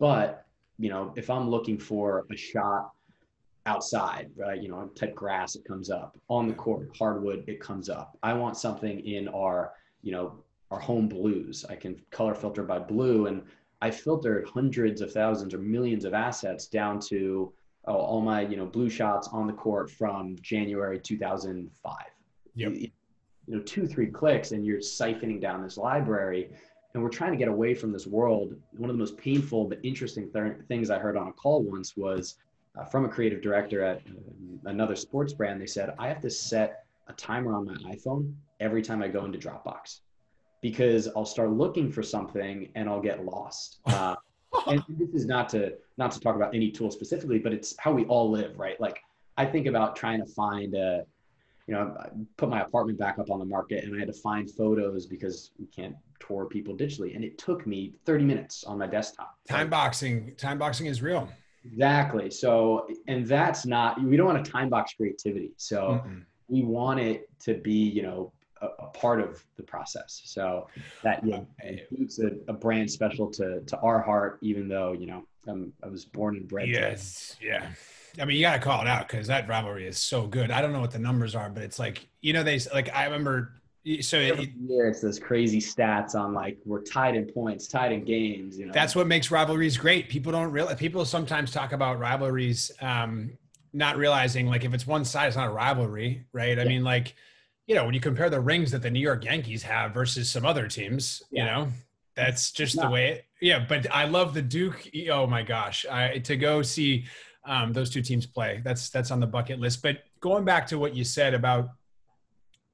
but you know, if I'm looking for a shot outside, right, you know, I type grass, it comes up. On the court, hardwood, it comes up. I want something in our, you know, our home blues. I can color filter by blue, and I filtered hundreds of thousands or millions of assets down to oh, all my, you know, blue shots on the court from January 2005. Yep. You, you know, two, three clicks, and you're siphoning down this library and we're trying to get away from this world. One of the most painful but interesting th- things I heard on a call once was uh, from a creative director at uh, another sports brand. They said, I have to set a timer on my iPhone every time I go into Dropbox because I'll start looking for something and I'll get lost. [laughs] Uh, and this is not to not to talk about any tool specifically, but it's how we all live, right? Like I think about trying to find a, you know, I put my apartment back up on the market and I had to find photos because we can't tour people digitally, and it took me 30 minutes on my desktop. Time boxing, time boxing is real. Exactly. So, and that's not we don't want to time box creativity. So. Mm-mm. We want it to be, you know, a, a, part of the process. So that yeah, it's a, a, brand special to to our heart, even though you know I'm, I was born and bred. Yes, yeah. I mean, you got to call it out because that rivalry is so good. I don't know what the numbers are, but it's like you know they like I remember. So it, it's those crazy stats on like we're tied in points, tied in games. You know, that's what makes rivalries great. People don't realize. People sometimes talk about rivalries, um, not realizing like if it's one side, it's not a rivalry, right? Yeah. I mean, like you know, when you compare the rings that the New York Yankees have versus some other teams, yeah. you know, that's just the way. It, yeah, but I love the Duke. Oh my gosh, I, to go see um, those two teams play. That's that's on the bucket list. But going back to what you said about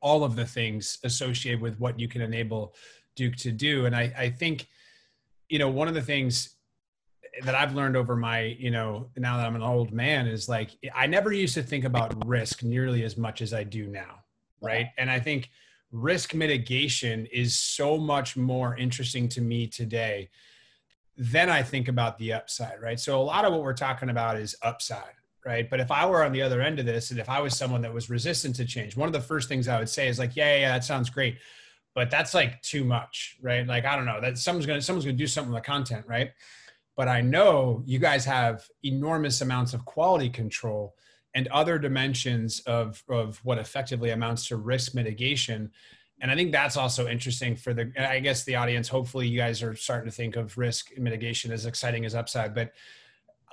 all of the things associated with what you can enable Duke to do, and I, I think, you know, one of the things that I've learned over my, you know, now that I'm an old man is like I never used to think about risk nearly as much as I do now right? And I think risk mitigation is so much more interesting to me today than I think about the upside, right? So a lot of what we're talking about is upside, right? But if I were on the other end of this and if I was someone that was resistant to change, one of the first things I would say is like, yeah, yeah, yeah that sounds great. But that's like too much, right? Like, I don't know, that someone's gonna someone's gonna do something with the content, right? But I know you guys have enormous amounts of quality control and other dimensions of, of what effectively amounts to risk mitigation. And I think that's also interesting for the, I guess the audience, hopefully you guys are starting to think of risk mitigation as exciting as upside, but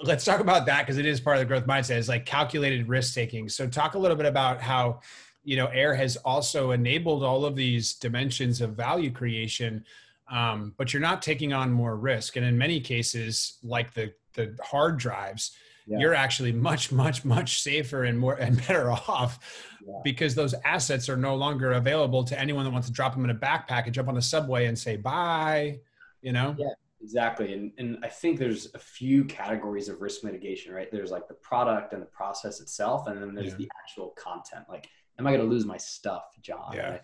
let's talk about that because it is part of the growth mindset is like calculated risk taking. So talk a little bit about how, you know, air has also enabled all of these dimensions of value creation, um, but you're not taking on more risk. And in many cases, like the, the hard drives, yeah. you're actually much much much safer and more and better [laughs] off yeah. because those assets are no longer available to anyone that wants to drop them in a backpack and jump on the subway and say bye you know yeah exactly and, and i think there's a few categories of risk mitigation right there's like the product and the process itself and then there's yeah. the actual content like am i going to lose my stuff john yeah.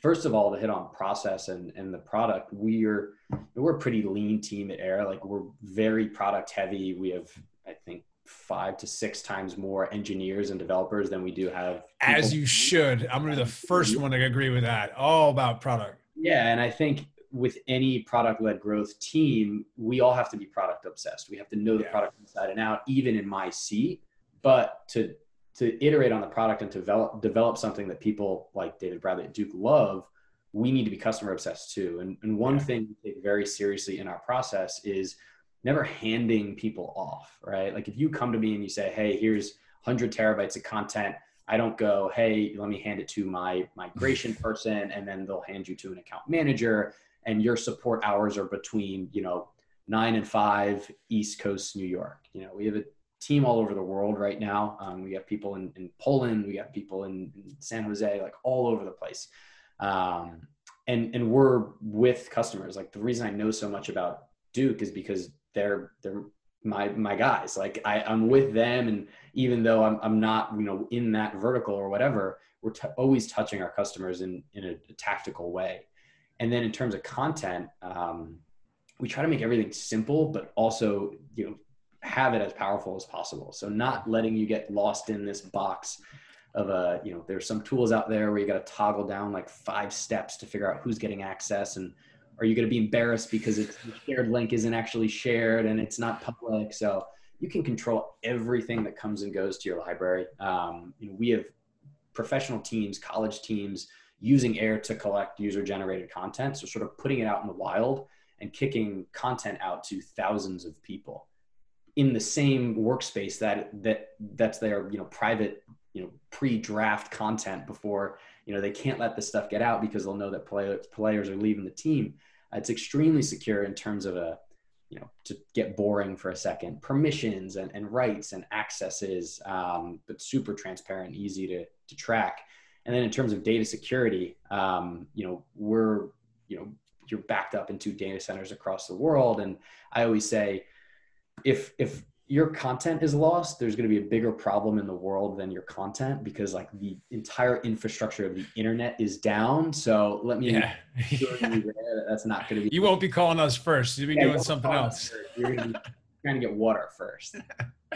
first of all to hit on process and, and the product we're we're a pretty lean team at air like we're very product heavy we have I think five to six times more engineers and developers than we do have. As you should. I'm gonna be the first one to agree with that. All about product. Yeah, and I think with any product-led growth team, we all have to be product obsessed. We have to know the yeah. product inside and out, even in my seat. But to to iterate on the product and develop develop something that people like David Bradley at Duke love, we need to be customer obsessed too. And and one yeah. thing we take very seriously in our process is never handing people off, right? Like if you come to me and you say, "Hey, here's 100 terabytes of content," I don't go, "Hey, let me hand it to my migration [laughs] person," and then they'll hand you to an account manager, and your support hours are between, you know, nine and five, East Coast, New York. You know, we have a team all over the world right now. Um, we have people in, in Poland, we got people in, in, San Jose, like all over the place. Um, and and we're with customers. Like the reason I know so much about Duke is because they're they're my my guys. Like I, I'm with them, and even though I'm I'm not you know in that vertical or whatever, we're t- always touching our customers in in a, a, tactical way. And then in terms of content, um, we try to make everything simple, but also you know have it as powerful as possible. So not letting you get lost in this box of a you know there's some tools out there where you got to toggle down like five steps to figure out who's getting access and are you going to be embarrassed because it's the shared link isn't actually shared and it's not public? So you can control everything that comes and goes to your library. Um, you know, we have professional teams college teams using air to collect user generated content. So sort of putting it out in the wild and kicking content out to thousands of people in the same workspace that that that's their you know private you know pre-draft content before you know they can't let this stuff get out because they'll know that play, players are leaving the team. It's extremely secure in terms of a you know to get boring for a second. Permissions and, and rights and accesses um, but super transparent easy to, to track. And then in terms of data security, um, you know, we're, you know, you're backed up into data centers across the world. And I always say, if if your content is lost, there's going to be a bigger problem in the world than your content because like the entire infrastructure of the internet is down. So let me yeah. [laughs] that's not going to be. You won't be calling us first. You'll be yeah, doing something else. You're going to be [laughs] trying to get water first.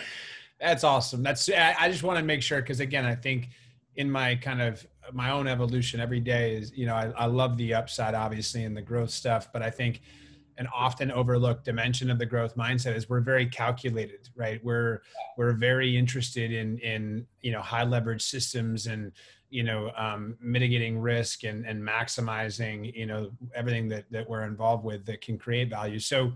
[laughs] That's awesome. That's I just want to make sure because again, I think in my kind of my own evolution every day is you know I, I love the upside obviously and the growth stuff, but I think an often overlooked dimension of the growth mindset is we're very calculated right? We're we're very interested in in you know high leverage systems and you know um, mitigating risk and and maximizing you know everything that that we're involved with that can create value. So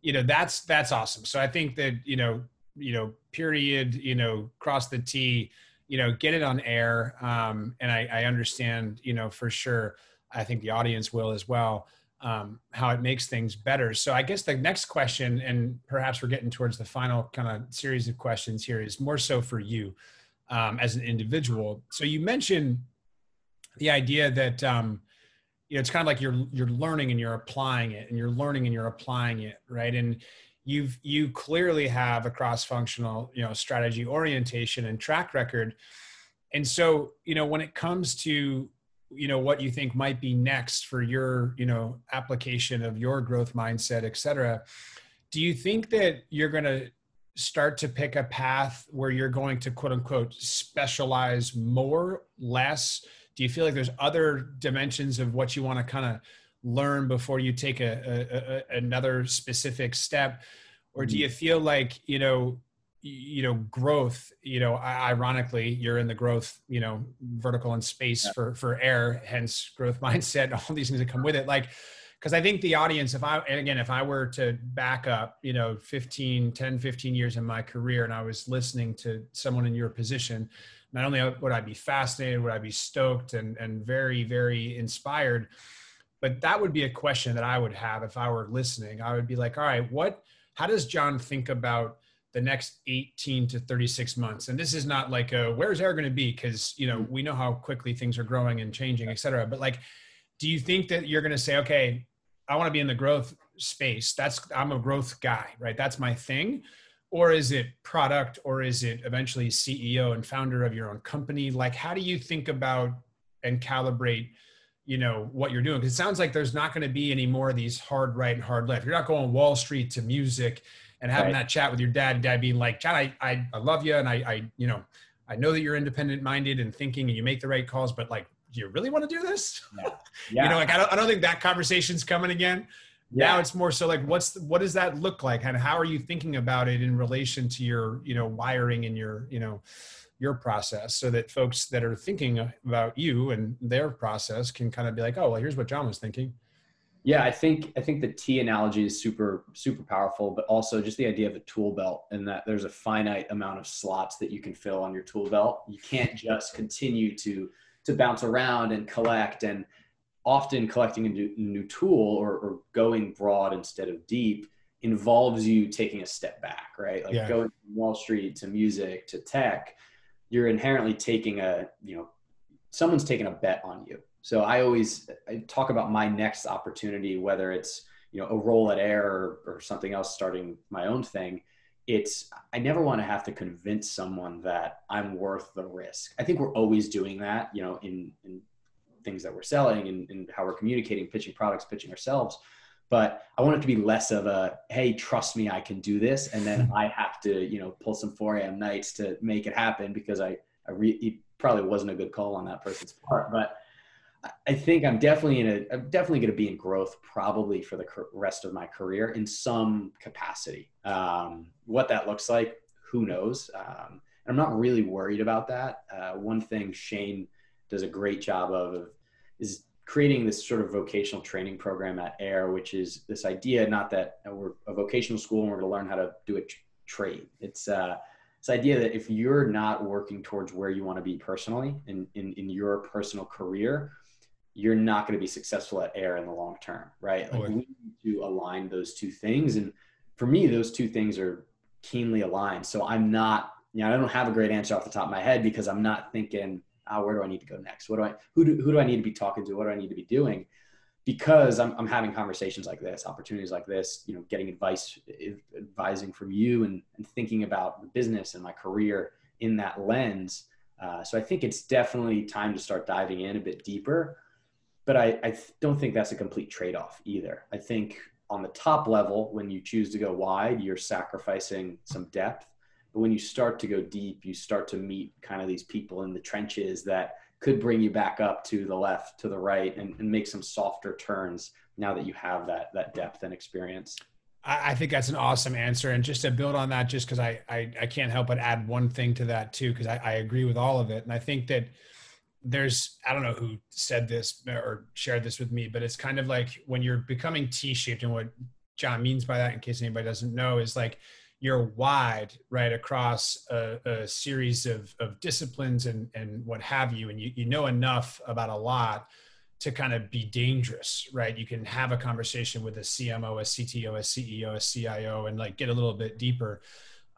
you know that's that's awesome. So i think that you know you know period you know cross the t you know get it on air. Um, and I, I understand you know for sure i think the audience will as well um, how it makes things better. So I guess the next question, and perhaps we're getting towards the final kind of series of questions here, is more so for you um, as an individual. So you mentioned the idea that um, you know it's kind of like you're you're learning and you're applying it, and you're learning and you're applying it, right? And you've you clearly have a cross-functional you know strategy orientation and track record. And so you know when it comes to you know what you think might be next for your you know application of your growth mindset et cetera. Do you think that you're going to start to pick a path where you're going to quote unquote specialize more less? Do you feel like there's other dimensions of what you want to kind of learn before you take a, a, a, another specific step? Or do mm-hmm. you feel like you know you know growth you know ironically you're in the growth you know vertical and space yeah. for for air hence growth [laughs] mindset all these things that come with it like because i think the audience if i and again if i were to back up you know 15 10 15 years in my career and i was listening to someone in your position not only would i be fascinated would i be stoked and and very very inspired but that would be a question that i would have if i were listening i would be like all right what how does john think about the next 18 to 36 months. And this is not like a where's air going to be? Because you know we know how quickly things are growing and changing et cetera. But like do you think that you're going to say okay i want to be in the growth space. That's i'm a growth guy right? That's my thing? Or is it product or is it eventually ceo and founder of your own company? Like how do you think about and calibrate you know what you're doing? Because it sounds like there's not going to be any more of these hard right and hard left. You're not going wall street to music and having right. that chat with your dad, dad being like, Chad, I, I, I love you. And I, I, you know, I know that you're independent minded and thinking and you make the right calls, but like, do you really want to do this? Yeah. [laughs] yeah. you know, like, I don't, I don't think that conversation's coming again. Yeah. Now it's more so like, what's, the, what does that look like? And how are you thinking about it in relation to your, you know, wiring and your, you know, your process so that folks that are thinking about you and their process can kind of be like, oh, well, here's what John was thinking. Yeah, I think I think the T analogy is super super powerful, but also just the idea of a tool belt and that there's a finite amount of slots that you can fill on your tool belt. You can't just continue to to bounce around and collect and often collecting a new, new tool or, or, going broad instead of deep involves you taking a step back, right? Like yeah. going from Wall Street to music to tech, you're inherently taking a, you know, someone's taking a bet on you so I always I talk about my next opportunity, whether it's you know a role at Air or, or something else, starting my own thing. It's I never want to have to convince someone that I'm worth the risk. I think we're always doing that, you know, in, in things that we're selling and, and how we're communicating, pitching products, pitching ourselves. But I want it to be less of a hey, trust me, I can do this, and then [laughs] I have to you know pull some 4 a.m. nights to make it happen because I I re- it probably wasn't a good call on that person's part, but I think I'm definitely in a, I'm definitely going to be in growth probably for the rest of my career in some capacity. Um, what that looks like, who knows? Um, I'm not really worried about that. Uh, one thing Shane does a great job of is creating this sort of vocational training program at Air, which is this idea not that we're a vocational school and we're going to learn how to do a trade. It's uh, this idea that if you're not working towards where you want to be personally in, in, in your personal career, you're not going to be successful at air in the long term, right? Like we need to align those two things. And for me, those two things are keenly aligned. So I'm not, you know, I don't have a great answer off the top of my head because I'm not thinking ah, where do I need to go next? What do I, who do, who do I need to be talking to? What do I need to be doing? Because I'm, I'm having conversations like this, opportunities like this, you know, getting advice, advising from you and, and thinking about the business and my career in that lens. Uh, so I think it's definitely time to start diving in a bit deeper. But I, I don't think that's a complete trade off either. I think on the top level, when you choose to go wide, you're sacrificing some depth but when you start to go deep, you start to meet kind of these people in the trenches that could bring you back up to the left, to the right, and, and make some softer turns now that you have that that depth and experience. I think that's an awesome answer. And just to build on that, just because I, I, I can't help but add one thing to that too, because I, I agree with all of it. And I think that there's I don't know who said this or shared this with me, but it's kind of like when you're becoming T-shaped, and what John means by that, in case anybody doesn't know, is like you're wide right across a, a, series of, of disciplines and, and what have you and you, you know enough about a lot to kind of be dangerous right? You can have a conversation with a cmo a cto a ceo a cio and like get a little bit deeper.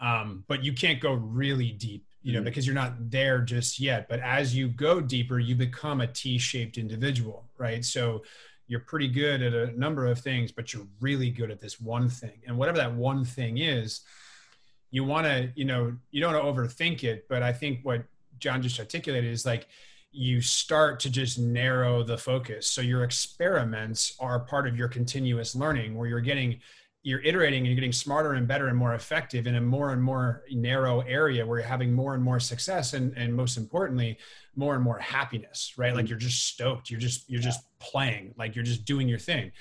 Um, but you can't go really deep you know mm-hmm. because you're not there just yet but as you go deeper you become a t-shaped individual right so you're pretty good at a number of things, but you're really good at this one thing. And whatever that one thing is, you want to, you know, you don't want to overthink it. But I think what John just articulated is like you start to just narrow the focus. So your experiments are part of your continuous learning where you're getting you're iterating and you're getting smarter and better and more effective in a more and more narrow area where you're having more and more success and, and most importantly more and more happiness right? Like mm-hmm. you're just stoked. You're just you're just playing. Like you're just doing your thing.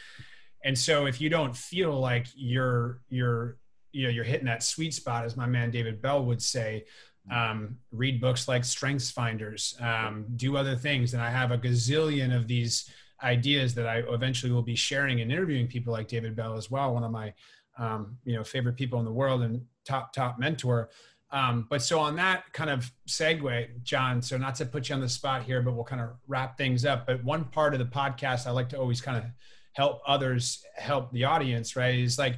And so if you don't feel like you're you're you know you're hitting that sweet spot as my man david bell would say um, read books like strengths finders um, do other things. And i have a gazillion of these ideas that I eventually will be sharing and interviewing people like David Bell as well, one of my um, you know favorite people in the world and top top mentor. Um, but so on that kind of segue, John. So not to put you on the spot here, but we'll kind of wrap things up. But one part of the podcast I like to always kind of help others, help the audience, right? Is like,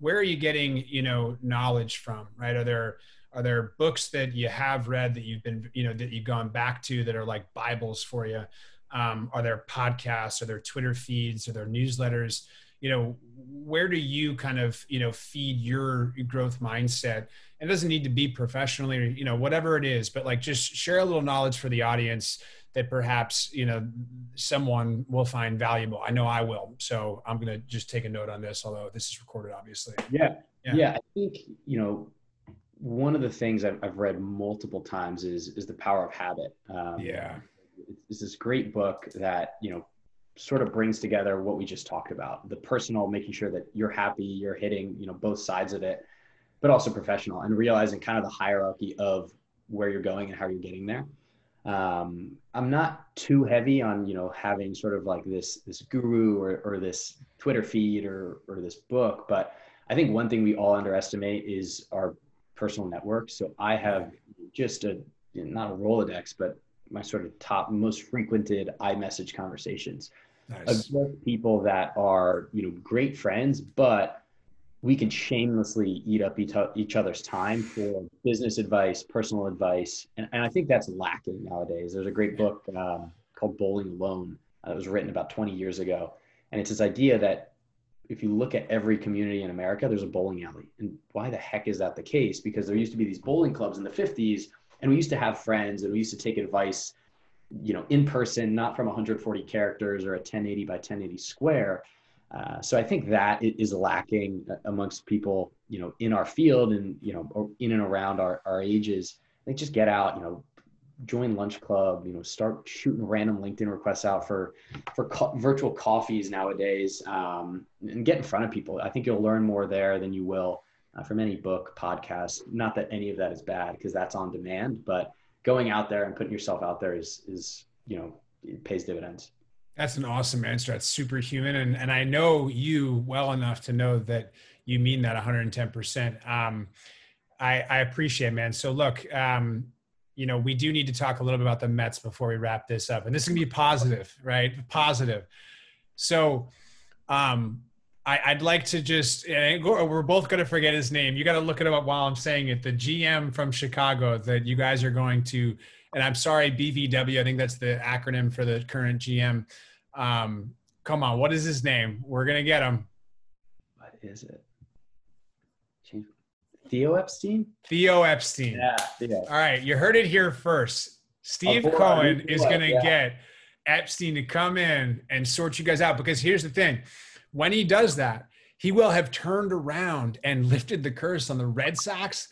where are you getting you know knowledge from, right? Are there are there books that you have read that you've been you know that you've gone back to that are like bibles for you um, are there podcasts are there twitter feeds are there newsletters? You know where do you kind of you know feed your growth mindset? It doesn't need to be professionally or you know whatever it is but like just share a little knowledge for the audience that perhaps you know someone will find valuable. I know i will so i'm going to just take a note on this although this is recorded obviously. Yeah. Yeah, yeah i think you know one of the things I've, I've read multiple times is is the power of habit. Um, yeah it's this great book that you know sort of brings together what we just talked about the personal making sure that you're happy you're hitting you know both sides of it but also professional and realizing kind of the hierarchy of where you're going and how you're getting there. Um, i'm not too heavy on you know having sort of like this this guru or, or this twitter feed or or this book but i think one thing we all underestimate is our personal network. So i have just a not a rolodex but my sort of top most frequented iMessage conversations nice. of people that are you know great friends, but we can shamelessly eat up each, each other's time for business advice, personal advice, and, and I think that's lacking nowadays. There's a great book um, called Bowling Alone uh, that was written about 20 years ago, and it's this idea that if you look at every community in America, there's a bowling alley. And why the heck is that the case? Because there used to be these bowling clubs in the 50s and we used to have friends and we used to take advice you know in person not from 140 characters or a 1080 by 1080 square. Uh, so i think that is lacking amongst people you know in our field and you know in and around our, our ages. They just get out you know join lunch club you know start shooting random linkedin requests out for for co- virtual coffees nowadays um, and get in front of people. I think you'll learn more there than you will uh, from any book, podcast. Not that any of that is bad because that's on demand, but going out there and putting yourself out there is is you know pays dividends. That's an awesome answer. That's superhuman, and and I know you well enough to know that you mean that 110. percent um, I I appreciate, it, man. So look, um, you know, we do need to talk a little bit about the Mets before we wrap this up, and this can be positive, right? Positive. So, um, I, would like to just, we're both going to forget his name. You got to look it up while I'm saying it. The GM from Chicago that you guys are going to and I'm sorry, BVW. I think that's the acronym for the current GM. Um, come on, what is his name? We're gonna get him. What is it? Theo Epstein. Theo Epstein. Yeah, yeah. All right, you heard it here first. Steve Cohen is going to yeah. get Epstein to come in and sort you guys out because here's the thing: when he does that, he will have turned around and [laughs] lifted the curse on the Red Sox,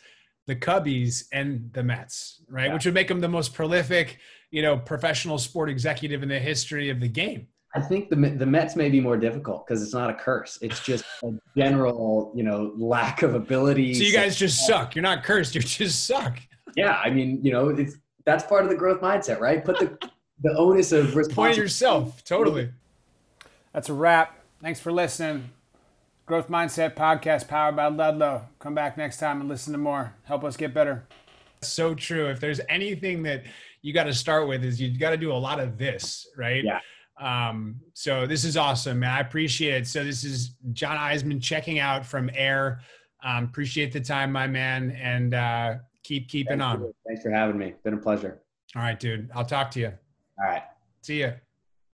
the Cubbies, and the Mets, right? Yeah. Which would make him the most prolific, you know, professional sport executive in the history of the game. I think the the Mets may be more difficult because it's not a curse. It's just a general, you know, lack of ability. So you guys just suck. You're not cursed. You just suck. Yeah, I mean, you know, it's that's part of the growth mindset, right? Put the the onus of responsibility. [laughs] Point yourself. Totally. That's a wrap. Thanks for listening. Growth Mindset Podcast powered by Ludlow. Come back next time and listen to more. Help us get better. So true. If there's anything that you got to start with, is you got to do a lot of this, right? Yeah. Um, so this is awesome, man. I appreciate it. So this is John Isemann checking out from air. Um, appreciate the time, my man, and uh, keep keeping Thanks on. For, thanks for having me. Been a pleasure. All right, dude. I'll talk to you. All right. See ya.